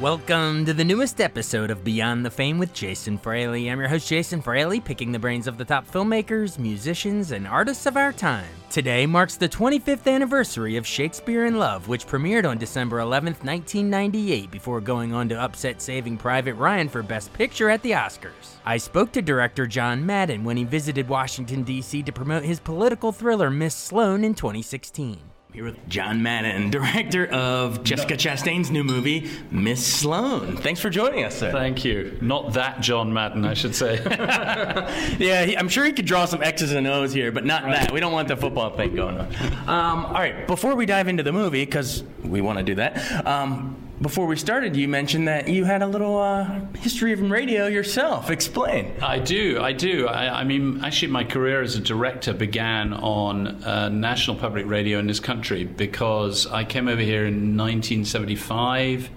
Welcome to the newest episode of Beyond the Fame with Jason Fraley. I'm your host, Jason Fraley, picking the brains of the top filmmakers, musicians, and artists of our time. Today marks the 25th anniversary of Shakespeare in Love, which premiered on December 11th, 1998, before going on to upset Saving Private Ryan for Best Picture at the Oscars. I spoke to director John Madden when he visited Washington, D.C. to promote his political thriller Miss Sloane in 2016 here with John Madden, director of Jessica Chastain's new movie, Miss Sloane. Thanks for joining us, sir. Thank you. Not that John Madden, I should say. yeah, he, I'm sure he could draw some X's and O's here, but not that. We don't want the football thing going on. Um, all right, before we dive into the movie, because we want to do that, um, before we started, you mentioned that you had a little uh, history of radio yourself. Explain. I do. I do. I, I, mean, actually, my career as a director began on uh, national public radio in this country because I came over here in 1975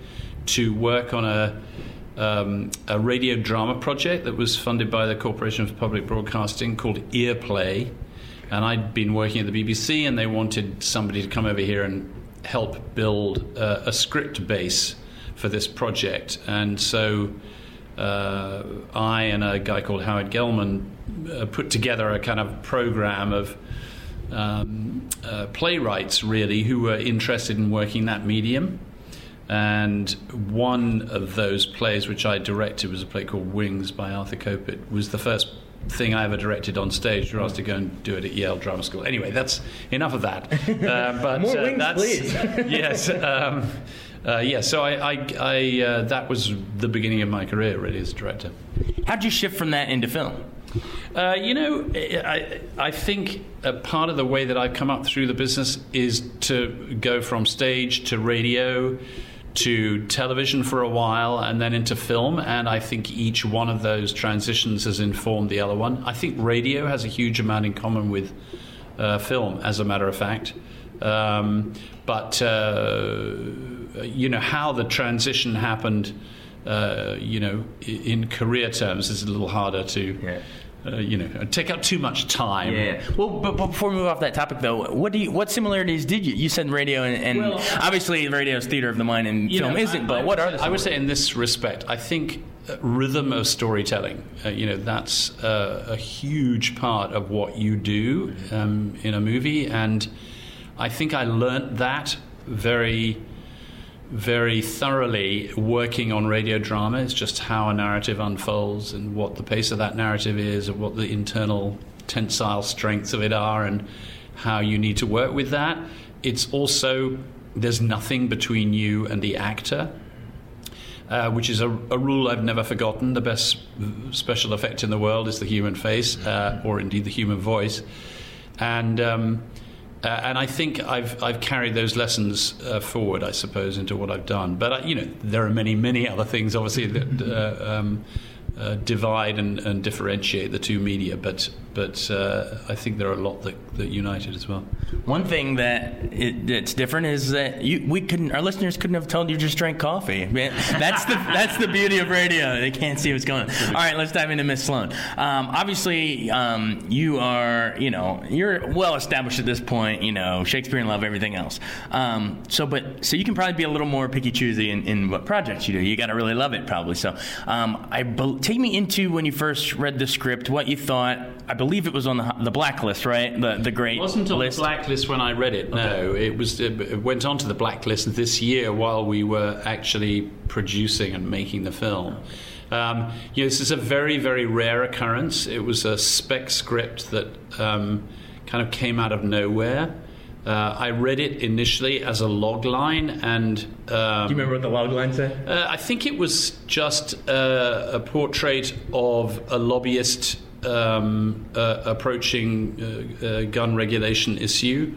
to work on a um, a radio drama project that was funded by the Corporation for Public Broadcasting called Earplay. And I'd been working at the BBC, and they wanted somebody to come over here and help build uh, a script base for this project. And so uh, I and a guy called Howard Gelman uh, put together a kind of program of um, uh, playwrights, really, who were interested in working that medium. And one of those plays, which I directed, was a play called Wings by Arthur Kopit. Was the first thing I ever directed on stage. We were asked to go and do it at Yale Drama School. Anyway, that's enough of that. Uh, but More uh, wings, please. yes. Um, uh, yeah, so I, I, I uh, that was the beginning of my career, really, as a director. How did you shift from that into film? Uh, you know, I, I think part of the way that I've come up through the business is to go from stage to radio to television for a while and then into film. And I think each one of those transitions has informed the other one. I think radio has a huge amount in common with uh, film, as a matter of fact. Um, but, uh, you know, how the transition happened. Uh, you know, in career terms, is a little harder to yeah uh, you know, take up too much time. Yeah. Well, but, but, before we move off that topic, though, what do you, what similarities did you? You said radio, and, and well, obviously radio is theater of the mind, and film know, isn't. I, but I, what are the? I would say in this respect, I think uh, rhythm of storytelling. Uh, you know, that's uh, a huge part of what you do um, in a movie, and I think I learnt that very very thoroughly working on radio drama. It's just how a narrative unfolds and what the pace of that narrative is, and what the internal tensile strengths of it are, and how you need to work with that. It's also there's nothing between you and the actor. Uh, which is a, a, rule I've never forgotten. The best special effect in the world is the human face, uh, or indeed the human voice. And um, uh, and I think I've I've carried those lessons uh, forward, I suppose, into what I've done. But uh, you know, there are many many other things, obviously, that uh, um, uh, divide and, and, differentiate the two media, but but uh, I think there are a lot that, that unite it as well. One thing that it, that's different is that you, we couldn't, our listeners couldn't have told you just drank coffee. That's the that's the beauty of radio. They can't see what's going on. All right, let's dive into Miss Sloane. Um, obviously, um, you are you know you're well established at this point. You know Shakespeare in Love, everything else. Um, so, but so you can probably be a little more picky choosy in, in what projects you do. You got to really love it, probably. So, um, I take me into when you first read the script, what you thought. I believe it was on the, the blacklist, right? The the great. It wasn't on list. the blacklist when I read it. Okay. No, it was. It went onto the blacklist this year while we were actually producing and making the film. Um, you know, this is a very very rare occurrence. It was a spec script that um, kind of came out of nowhere. Uh, I read it initially as a log line, and um, Do you remember what the log line said? uh, I think it was just uh, a portrait of a lobbyist um, uh, approaching uh, uh, gun regulation issue.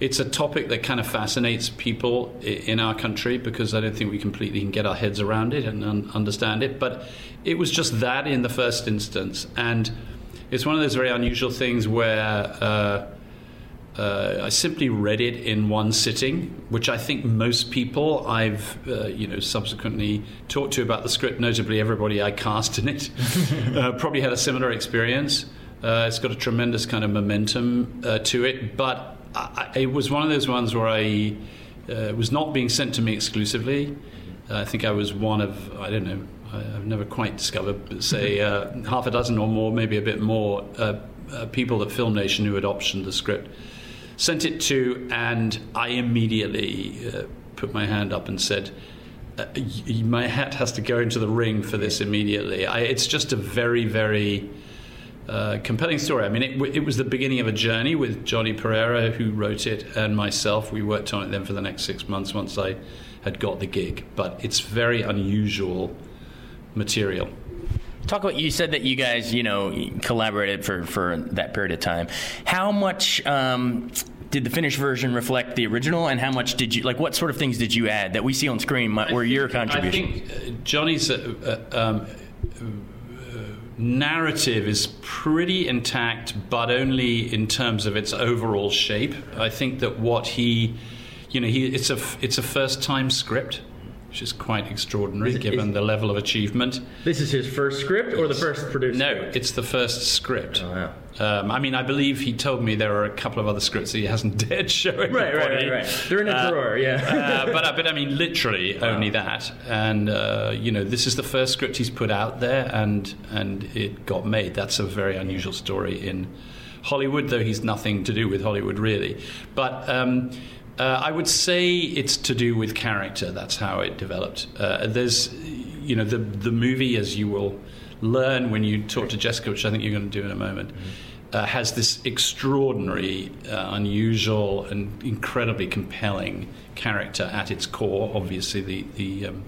It's a topic that kind of fascinates people in our country because I don't think we completely can get our heads around it and un- understand it. But it was just that in the first instance, and it's one of those very unusual things where. Uh, I simply read it in one sitting, which I think most people I've uh, you know subsequently talked to about the script, notably everybody I cast in it, uh, probably had a similar experience. Uh, it's got a tremendous kind of momentum uh, to it, but I, it was one of those ones where I uh, was not being sent to me exclusively. I think I was one of I don't know. I- I've never quite discovered, but say uh, half a dozen or more, maybe a bit more, uh, uh, people at Film Nation who had optioned the script sent it to, and I immediately uh, put my hand up and said, uh, "My hat has to go into the ring for this immediately." I, it's just a very, very uh, compelling story. I mean, it, it was the beginning of a journey with Johnny Perera, who wrote it, and myself. We worked on it then for the next six months once I had got the gig. But it's very unusual material. Talk about you said that you guys, you know, collaborated for for that period of time. How much um, did the finished version reflect the original, and how much did you like? What sort of things did you add that we see on screen were your contribution? I think uh, Johnny's uh, uh, um, uh, narrative is pretty intact, but only in terms of its overall shape. I think that what he, you know, he it's a it's a first time script. Which is quite extraordinary Is it- given is- the level of achievement. This is his first script or the first produced No, script? it's the first script. Oh, Um, I mean, I believe he told me there are a couple of other scripts that he hasn't dared show Right, right, right, right. They're in a Uh, drawer, yeah. uh, but, uh, but I mean, literally only that. And, uh, you know, this is the first script he's put out there, and, and it got made. That's a very unusual story in Hollywood, though he's nothing to do with Hollywood, really. But um, uh, I would say it's to do with character. That's how it developed. Uh, there's, you know, the, the movie, as you will learn when you talk to Jessica, which I think you're going to do in a moment. Uh, has this extraordinary, uh, unusual, and incredibly compelling character at its core. Obviously, the the um,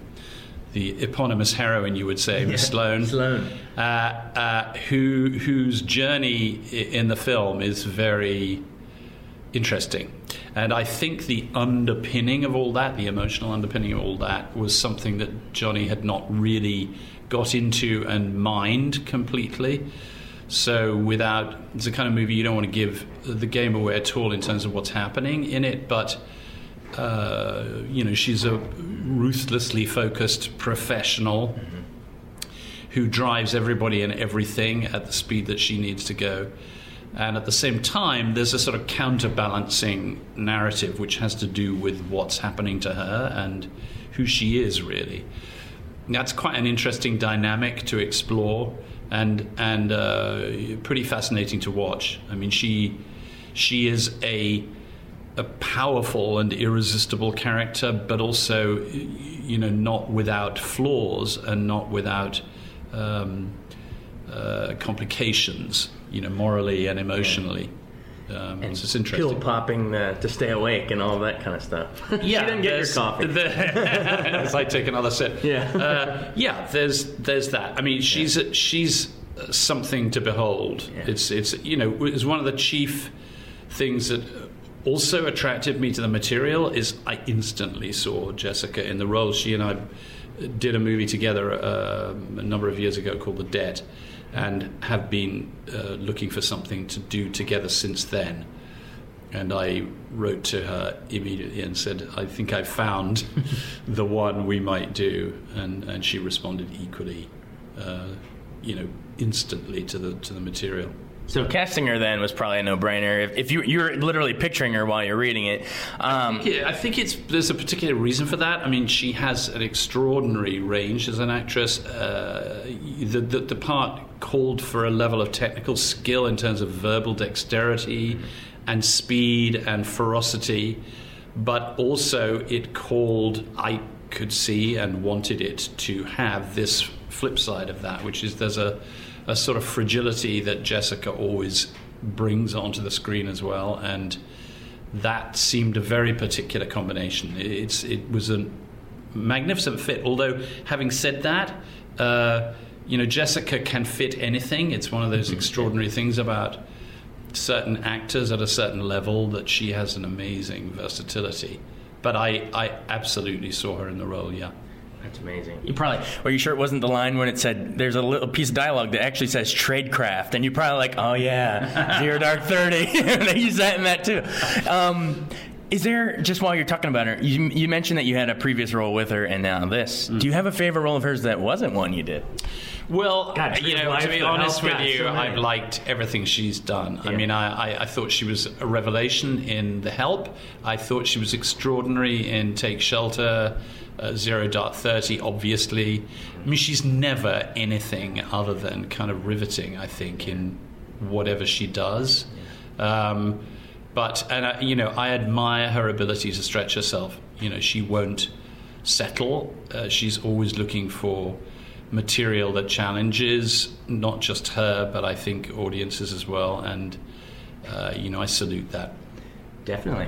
the eponymous heroine, you would say, Miss Sloane, Sloane. uh, uh, who whose journey in the film is very interesting. And I think the underpinning of all that, the emotional underpinning of all that, was something that Johnny had not really got into and mined completely. So, without, it's a kind of movie you don't want to give the game away at all in terms of what's happening in it, but uh, you know, she's a ruthlessly focused professional who drives everybody and everything at the speed that she needs to go. And at the same time, there's a sort of counterbalancing narrative which has to do with what's happening to her and who she is, really. That's quite an interesting dynamic to explore and, and uh, pretty fascinating to watch. I mean, she, she is a, a powerful and irresistible character, but also, you know, not without flaws and not without um, uh, complications, you know, morally and emotionally. Um, And so interesting. pill popping uh, to stay awake and all that kind of stuff. Yeah, you didn't get your coffee. the- as I take another sip. Yeah. uh, yeah. There's there's that. I mean, she's she's something to behold. Yeah. It's it's you know it's one of the chief things that also attracted me to the material is I instantly saw Jessica in the role. She and I did a movie together uh, a number of years ago called The Debt, and have been uh, looking for something to do together since then. And I wrote to her immediately and said, I think I found the one we might do. And, and she responded equally, uh, you know, instantly to the, to the material. So casting her then was probably a no-brainer. If, if you you're literally picturing her while you're reading it, um, Yeah, I think it's there's a particular reason for that. I mean, she has an extraordinary range as an actress. Uh, the, the the part called for a level of technical skill in terms of verbal dexterity and speed and ferocity, but also it called I could see and wanted it to have this flip side of that, which is there's a a sort of fragility that Jessica always brings onto the screen as well, and that seemed a very particular combination. It's it was a magnificent fit. Although, having said that, uh, you know, Jessica can fit anything. It's one of those mm-hmm. extraordinary things about certain actors at a certain level that she has an amazing versatility. But I, I absolutely saw her in the role, yeah. That's amazing. You probably are you sure it wasn't the line when it said there's a little piece of dialogue that actually says tradecraft, and you're probably like, oh yeah, Zero Dark Thirty. they use that in that too. Um, is there just while you're talking about her, you, you, mentioned that you had a previous role with her and now this. Mm. Do you have a favorite role of hers that wasn't one you did? Well, God, you know, to be honest with you, so I've liked everything she's done. Yeah. I mean, I, I, I, thought she was a revelation in The Help. I thought she was extraordinary in Take Shelter uh, Zero Dark Thirty, obviously. I mean, she's never anything other than kind of riveting, I think, in whatever she does. Um, but, and I, you know, I admire her ability to stretch herself. You know, she won't settle, uh, she's always looking for material that challenges not just her, but I think audiences as well. And, uh, you know, I salute that. Definitely.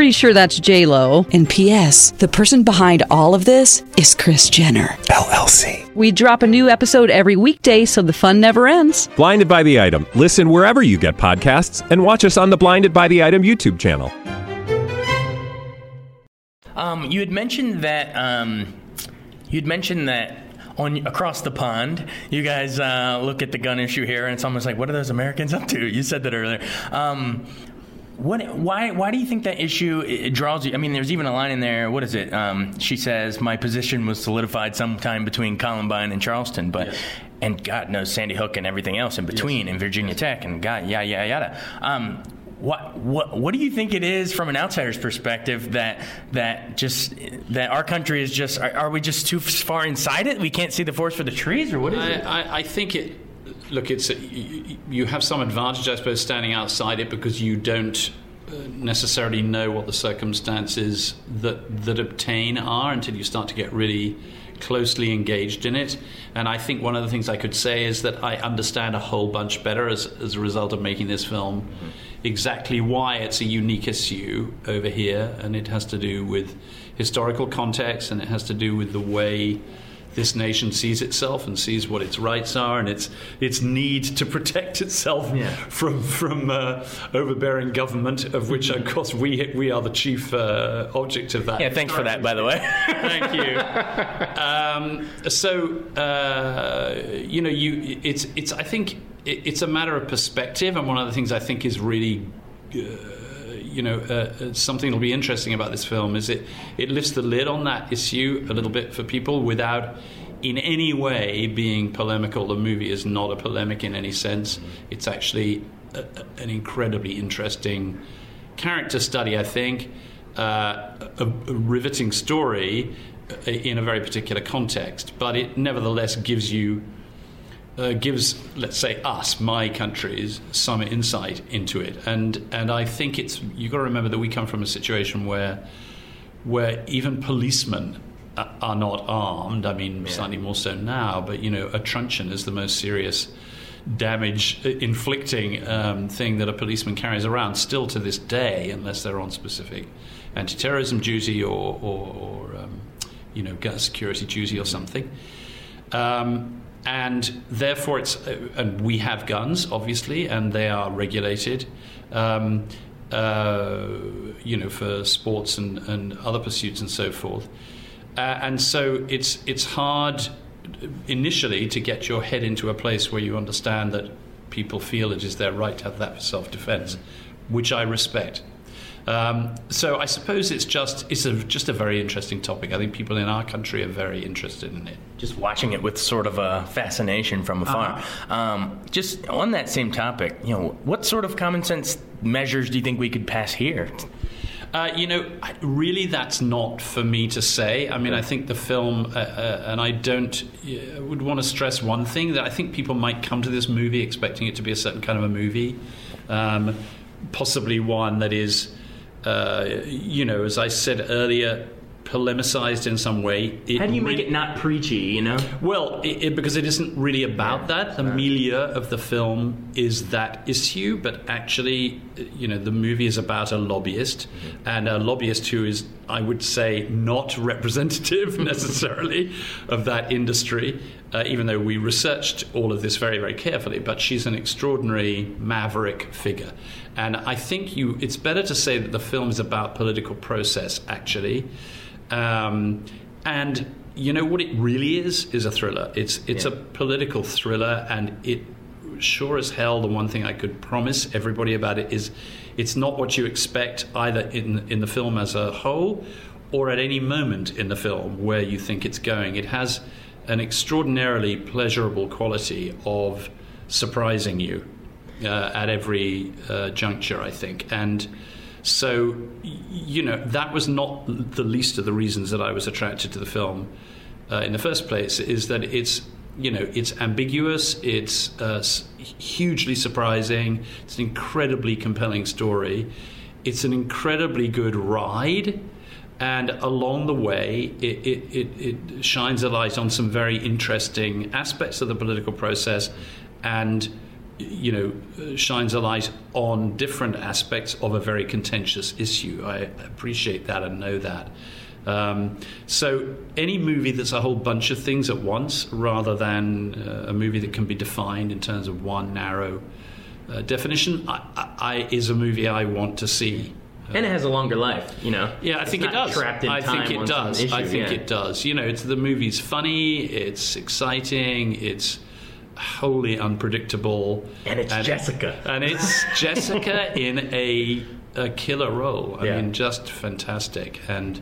Pretty sure that's J Lo. And P.S. The person behind all of this is Kris Jenner LLC. We drop a new episode every weekday, so the fun never ends. Blinded by the item. Listen wherever you get podcasts, and watch us on the Blinded by the Item YouTube channel. Um, you had mentioned that. Um, you'd mentioned that on across the pond, you guys uh, look at the gun issue here, and it's almost like, what are those Americans up to? You said that earlier. Um, what? Why? Why do you think that issue it draws you? I mean, there's even a line in there. What is it? Um, she says, "My position was solidified sometime between Columbine and Charleston," but. Yes. And God knows Sandy Hook and everything else in between, yes. and Virginia Tech, and God, yeah, yeah, yada. Um, what what what do you think it is from an outsider's perspective that that just that our country is just are, are we just too far inside it? We can't see the forest for the trees, or what is I, it? I, I think it look, it's you have some advantage, I suppose, standing outside it because you don't uh, necessarily know what the circumstances that that obtain are until you start to get really closely engaged in it. And I think one of the things I could say is that I understand a whole bunch better as, as a result of making this film mm-hmm. exactly why it's a unique issue over here, and it has to do with historical context and it has to do with the way this nation sees itself and sees what its rights are and its its need to protect itself yeah. from from uh, overbearing government, of which of course we we are the chief uh, object of that. Yeah, thanks for that, by the way. Thank you. Um, so uh, you know, you it's it's I think it, it's a matter of perspective, and one of the things I think is really you know, uh, uh, something that'll be interesting about this film is it it lifts the lid on that issue a little bit for people without in any way being polemical. The movie is not a polemic in any sense. It's actually a, a, an incredibly interesting character study, I think, uh, a, a riveting story uh, in a very particular context, but it nevertheless gives you uh, gives, let's say, us, my countries, some insight into it. And and I think it's you've got to remember that we come from a situation where where even policemen are not armed. I mean, yeah. slightly more so now, but you know, a truncheon is the most serious damage inflicting um, thing that a policeman carries around still to this day, unless they're on specific anti-terrorism duty or, or, or um, you know, security duty or something. Um, and therefore it's uh, and we have guns obviously and they are regulated um, uh, you know for sports and, and other pursuits and so forth uh, and so it's it's hard initially to get your head into a place where you understand that people feel it is their right to have that for self-defense which I respect. Um, so I suppose it's just it's a, just a very interesting topic. I think people in our country are very interested in it. Just watching it with sort of a fascination from afar. Uh-huh. Um, just on that same topic, you know, what sort of common sense measures do you think we could pass here? Uh, you know, really, that's not for me to say. I mean, I think the film, uh, uh, and I don't, uh, would want to stress one thing that I think people might come to this movie expecting it to be a certain kind of a movie, um, possibly one that is, uh, you know, as I said earlier, polemicized in some way. How do you make re- it not preachy? You know, well, it, it, because it isn't really about that. The milieu of the film is that issue, but actually, you know, the movie is about a lobbyist, and a lobbyist who is, I would say, not representative necessarily of that industry. Uh, even though we researched all of this very, very carefully, but she's an extraordinary maverick figure, and I think you. It's better to say that the film is about political process, actually. Um, and you know what it really is is a thriller. It's it's a political thriller, and it sure as hell. The one thing I could promise everybody about it is, it's not what you expect either in in the film as a whole, or at any moment in the film where you think it's going. It has an extraordinarily pleasurable quality of surprising you uh, at every uh, juncture, I think, and. So, you know, that was not the least of the reasons that I was attracted to the film uh, in the first place. Is that it's you know it's ambiguous, it's uh, hugely surprising, it's an incredibly compelling story, it's an incredibly good ride. And along the way, it, it, it, it shines a light on some very interesting aspects of the political process and you know, shines a light on different aspects of a very contentious issue. I appreciate that and know that. Um, so, any movie that's a whole bunch of things at once, rather than uh, a movie that can be defined in terms of one narrow uh, definition, I, I, I, is a movie I want to see. and it has a longer life. You know, Yeah, I It's think it does. Trapped in I time think it does. issue, I think yeah. it does. You know, it's the movie's funny. It's exciting. It's wholly unpredictable. And it's Jessica. And it's Jessica in a a killer role. I Yeah. mean, just fantastic. And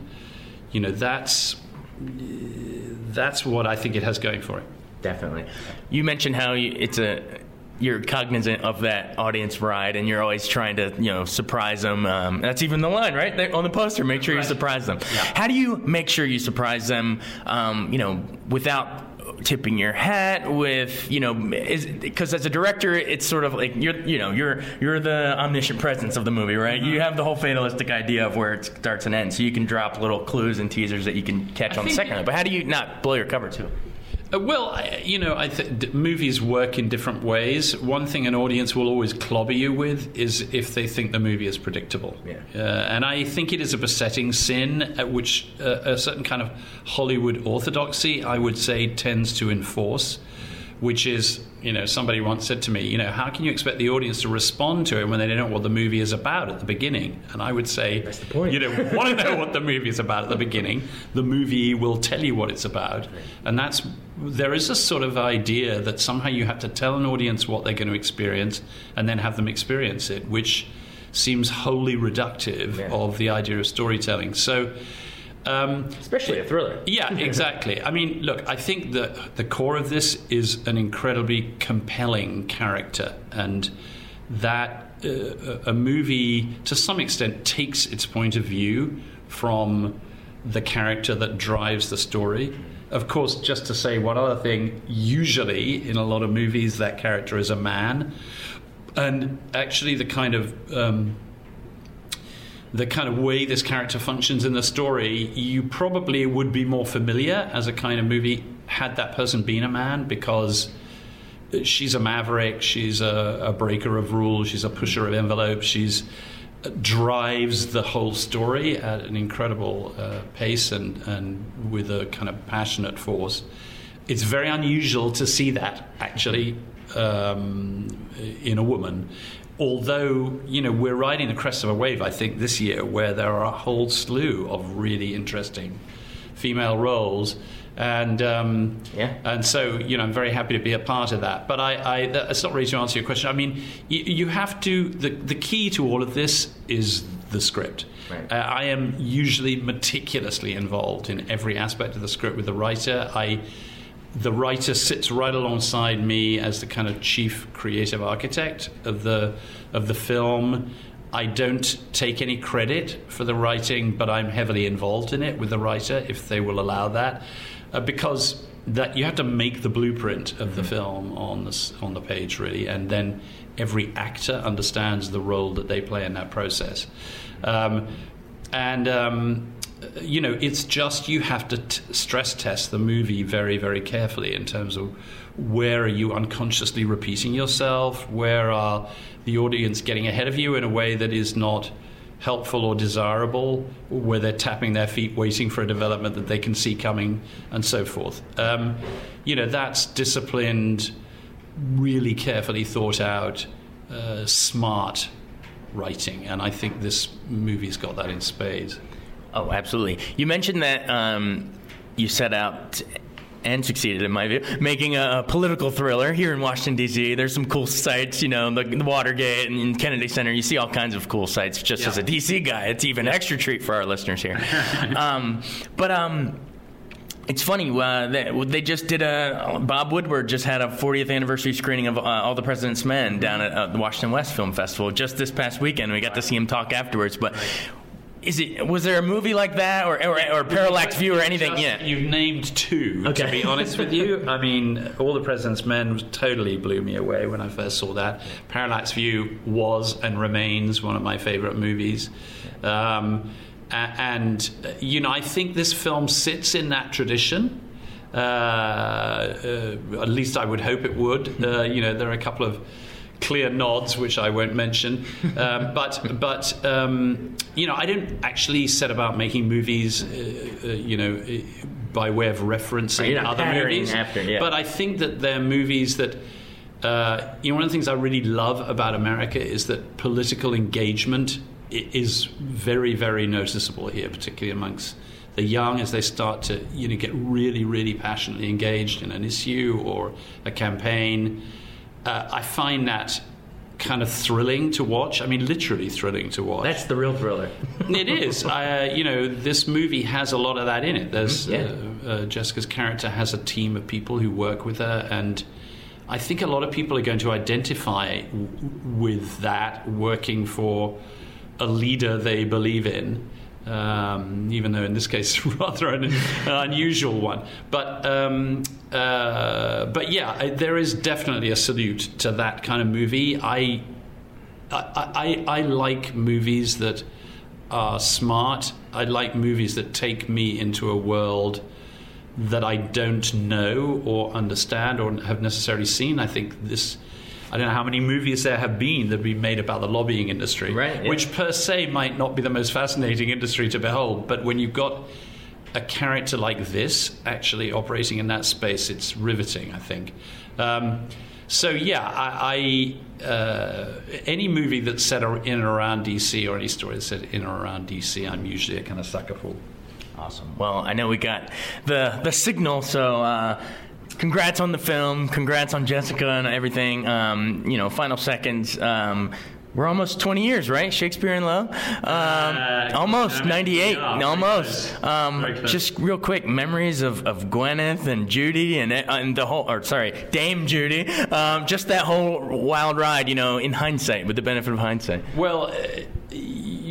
you know, that's that's what I think it has going for it. Definitely. You mentioned how you, it's a you're cognizant of that audience ride, and you're always trying to you know surprise them. Um, that's even the line right there on the poster. Make sure you surprise them. How do you make sure you surprise them? Um, you know, without tipping your hat with you know because as a director it's sort of like you're you know you're you're the omniscient presence of the movie right? You mm-hmm. have the whole fatalistic idea of where it starts and ends so you can drop little clues and teasers that you can catch on the second one but how do you not blow your cover too well, I, you know, I th- d- movies work in different ways. One thing an audience will always clobber you with is if they think the movie is predictable. Yeah. Uh, and I think it is a besetting sin at which uh, a certain kind of Hollywood orthodoxy, I would say, tends to enforce. Which is, you know, somebody once said to me, you know, how can you expect the audience to respond to it when they don't know what the movie is about at the beginning? And I would say, That's the point. you don't want to know what the movie is about at the beginning. The movie will tell you what it's about, and that's there is a sort of idea that somehow you have to tell an audience what they're going to experience and then have them experience it, which seems wholly reductive Yeah. of the idea of storytelling. So. Um, especially a thriller yeah, exactly. I mean, look, I think that the core of this is an incredibly compelling character, and that uh, a movie, to some extent, takes its point of view from the character that drives the story. Of course, just to say one other thing, usually in a lot of movies, that character is a man, and actually, the kind of um, the kind of way this character functions in the story, you probably would be more familiar as a kind of movie had that person been a man because she's a maverick, she's a, a breaker of rules, she's a pusher of envelopes, she's drives the whole story at an incredible uh, pace and, and with a kind of passionate force. It's very unusual to see that actually um, in a woman. Although, you know, we're riding the crest of a wave, I think, this year where there are a whole slew of really interesting female roles. And um, Yeah. and so you know I'm very happy to be a part of that. But I, I that's not really to answer your question. I mean, you, you have to the the key to all of this is the script. Right. Uh, I am usually meticulously involved in every aspect of the script with the writer. I the writer sits right alongside me as the kind of chief creative architect of the of the film. I don't take any credit for the writing, but I'm heavily involved in it with the writer, if they will allow that, uh, because that you have to make the blueprint of the film on the on the page really, and then every actor understands the role that they play in that process, um, and. Um, you know, it's just you have to t- stress test the movie very, very carefully in terms of where are you unconsciously repeating yourself, where are the audience getting ahead of you in a way that is not helpful or desirable, where they're tapping their feet, waiting for a development that they can see coming, and so forth. Um, you know, that's disciplined, really carefully thought out, uh, smart writing, and I think this movie's got that in spades. Oh, absolutely. You mentioned that um, you set out and succeeded, in my view, making a, a political thriller here in Washington, D.C. There's some cool sites, you know, the, the Watergate and Kennedy Center. You see all kinds of cool sites. Just as a D.C. guy, it's even extra treat for our listeners here. um, but um, it's funny. Uh, they, they just did a. Bob Woodward just had a 40th anniversary screening of uh, All the President's Men down at uh, the Washington West Film Festival just this past weekend. We got to see him talk afterwards. But is it? Was there a movie like that, or or, or Parallax View, or anything? Just- Yeah. You've named two, to Okay. be honest with you. I mean, All the President's Men totally blew me away when I first saw that. Parallax View was and remains one of my favorite movies. Um, and, you know, I think this film sits in that tradition. Uh, uh, at least I would hope it would. Uh, you know, there are a couple of clear nods, which I won't mention. Um, but but um, you know, I don't actually set about making movies. Uh, uh, you know. uh, By way of referencing other movies, after, yeah. but I think that they're movies that uh, you know. One of the things I really love about America is that political engagement is very, very noticeable here, particularly amongst the young as they start to you know get really, really passionately engaged in an issue or a campaign. Uh, I find that kind of thrilling to watch. I mean, literally thrilling to watch. That's the real thriller. It is. Uh, you know, this movie has a lot of that in it. There's Mm-hmm. uh, uh, Jessica's character has a team of people who work with her, and I think a lot of people are going to identify w- with that working for a leader they believe in. Um, even though in this case rather an, unusual one, but um, uh, but yeah, I- there is definitely a salute to that kind of movie. I I, I, I like movies that are smart. I like movies that take me into a world that I don't know or understand or have necessarily seen. I think this. I don't know how many movies there have been that have been made about the lobbying industry, Right, yeah. which per se might not be the most fascinating industry to behold. But when you've got a character like this actually operating in that space, it's riveting, I think. Um, so, yeah, I, I uh, any movie that's set in and around DC or any story that's set in or around DC, I'm usually a kind of sucker for. Awesome. Well, I know we got the the signal, so uh, congrats on the film. Congrats on Jessica and everything. Um, you know, final seconds. Um, we're almost 20 years, right? Shakespeare in Love? Um, almost, 98. yeah, almost. Um, just real quick, memories of, of Gwyneth and Judy and, and the whole, or sorry, Dame Judy. Um, just that whole wild ride, you know, in hindsight, with the benefit of hindsight. Well, uh,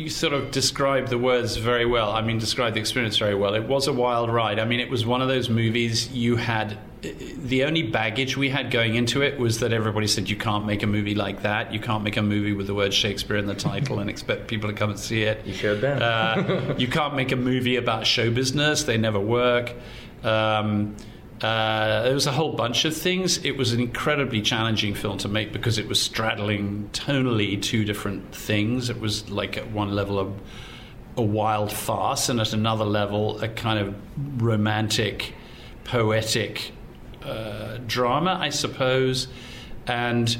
you sort of described the words very well. I mean, described the experience very well. It was a wild ride. I mean, it was one of those movies you had. The only baggage we had going into it was that everybody said you can't make a movie like that. You can't make a movie with the word Shakespeare in the title and expect people to come and see it. You showed them. Uh, you can't make a movie about show business. They never work. Um, uh, there was a whole bunch of things. It was an incredibly challenging film to make because it was straddling tonally two different things. It was like at one level a, a wild farce, and at another level a kind of romantic, poetic uh, drama, I suppose. And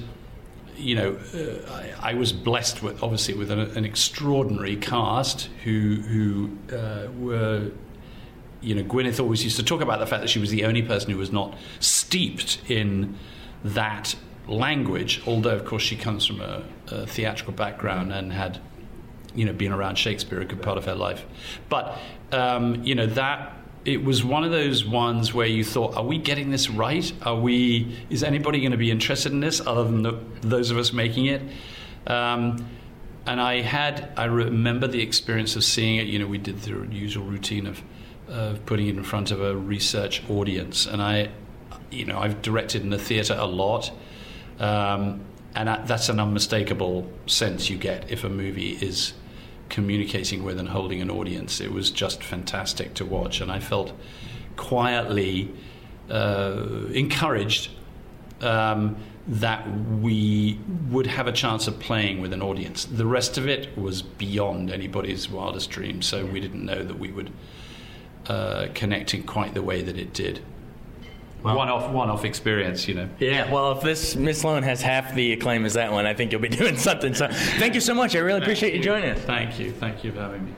you know, uh, I, I was blessed with obviously with an, an extraordinary cast who who uh, were you know, Gwyneth always used to talk about the fact that she was the only person who was not steeped in that language, although, of course, she comes from a, a theatrical background and had, you know, been around Shakespeare a good part of her life. But, um, you know, that it was one of those ones where you thought, are we getting this right? Are we, is anybody going to be interested in this other than the, those of us making it? Um, and I had, I remember the experience of seeing it. You know, we did the usual routine of, of putting it in front of a research audience. And I, you know, I've directed in the theatre a lot. Um, and that's an unmistakable sense you get if a movie is communicating with and holding an audience. It was just fantastic to watch, and I felt quietly uh, encouraged um, that we would have a chance of playing with an audience. The rest of it was beyond anybody's wildest dreams, so we didn't know that we would uh, connect in quite the way that it did. Well, one off, one off experience, you know. Yeah. Well, if this Miss Sloane has half the acclaim as that one, I think you'll be doing something. So, thank you so much. I really appreciate you. you joining us. Thank you. Thank you for having me.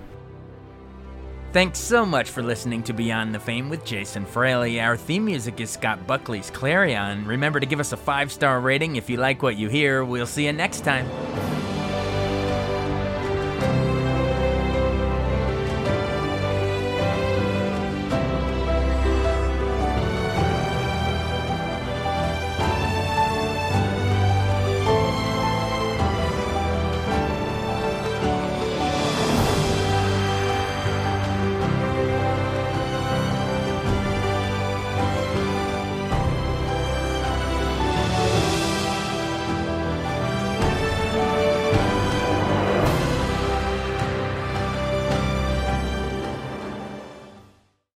Thanks so much for listening to Beyond the Fame with Jason Fraley. Our theme music is Scott Buckley's Clarion. Remember to give us a five star rating if you like what you hear. We'll see you next time.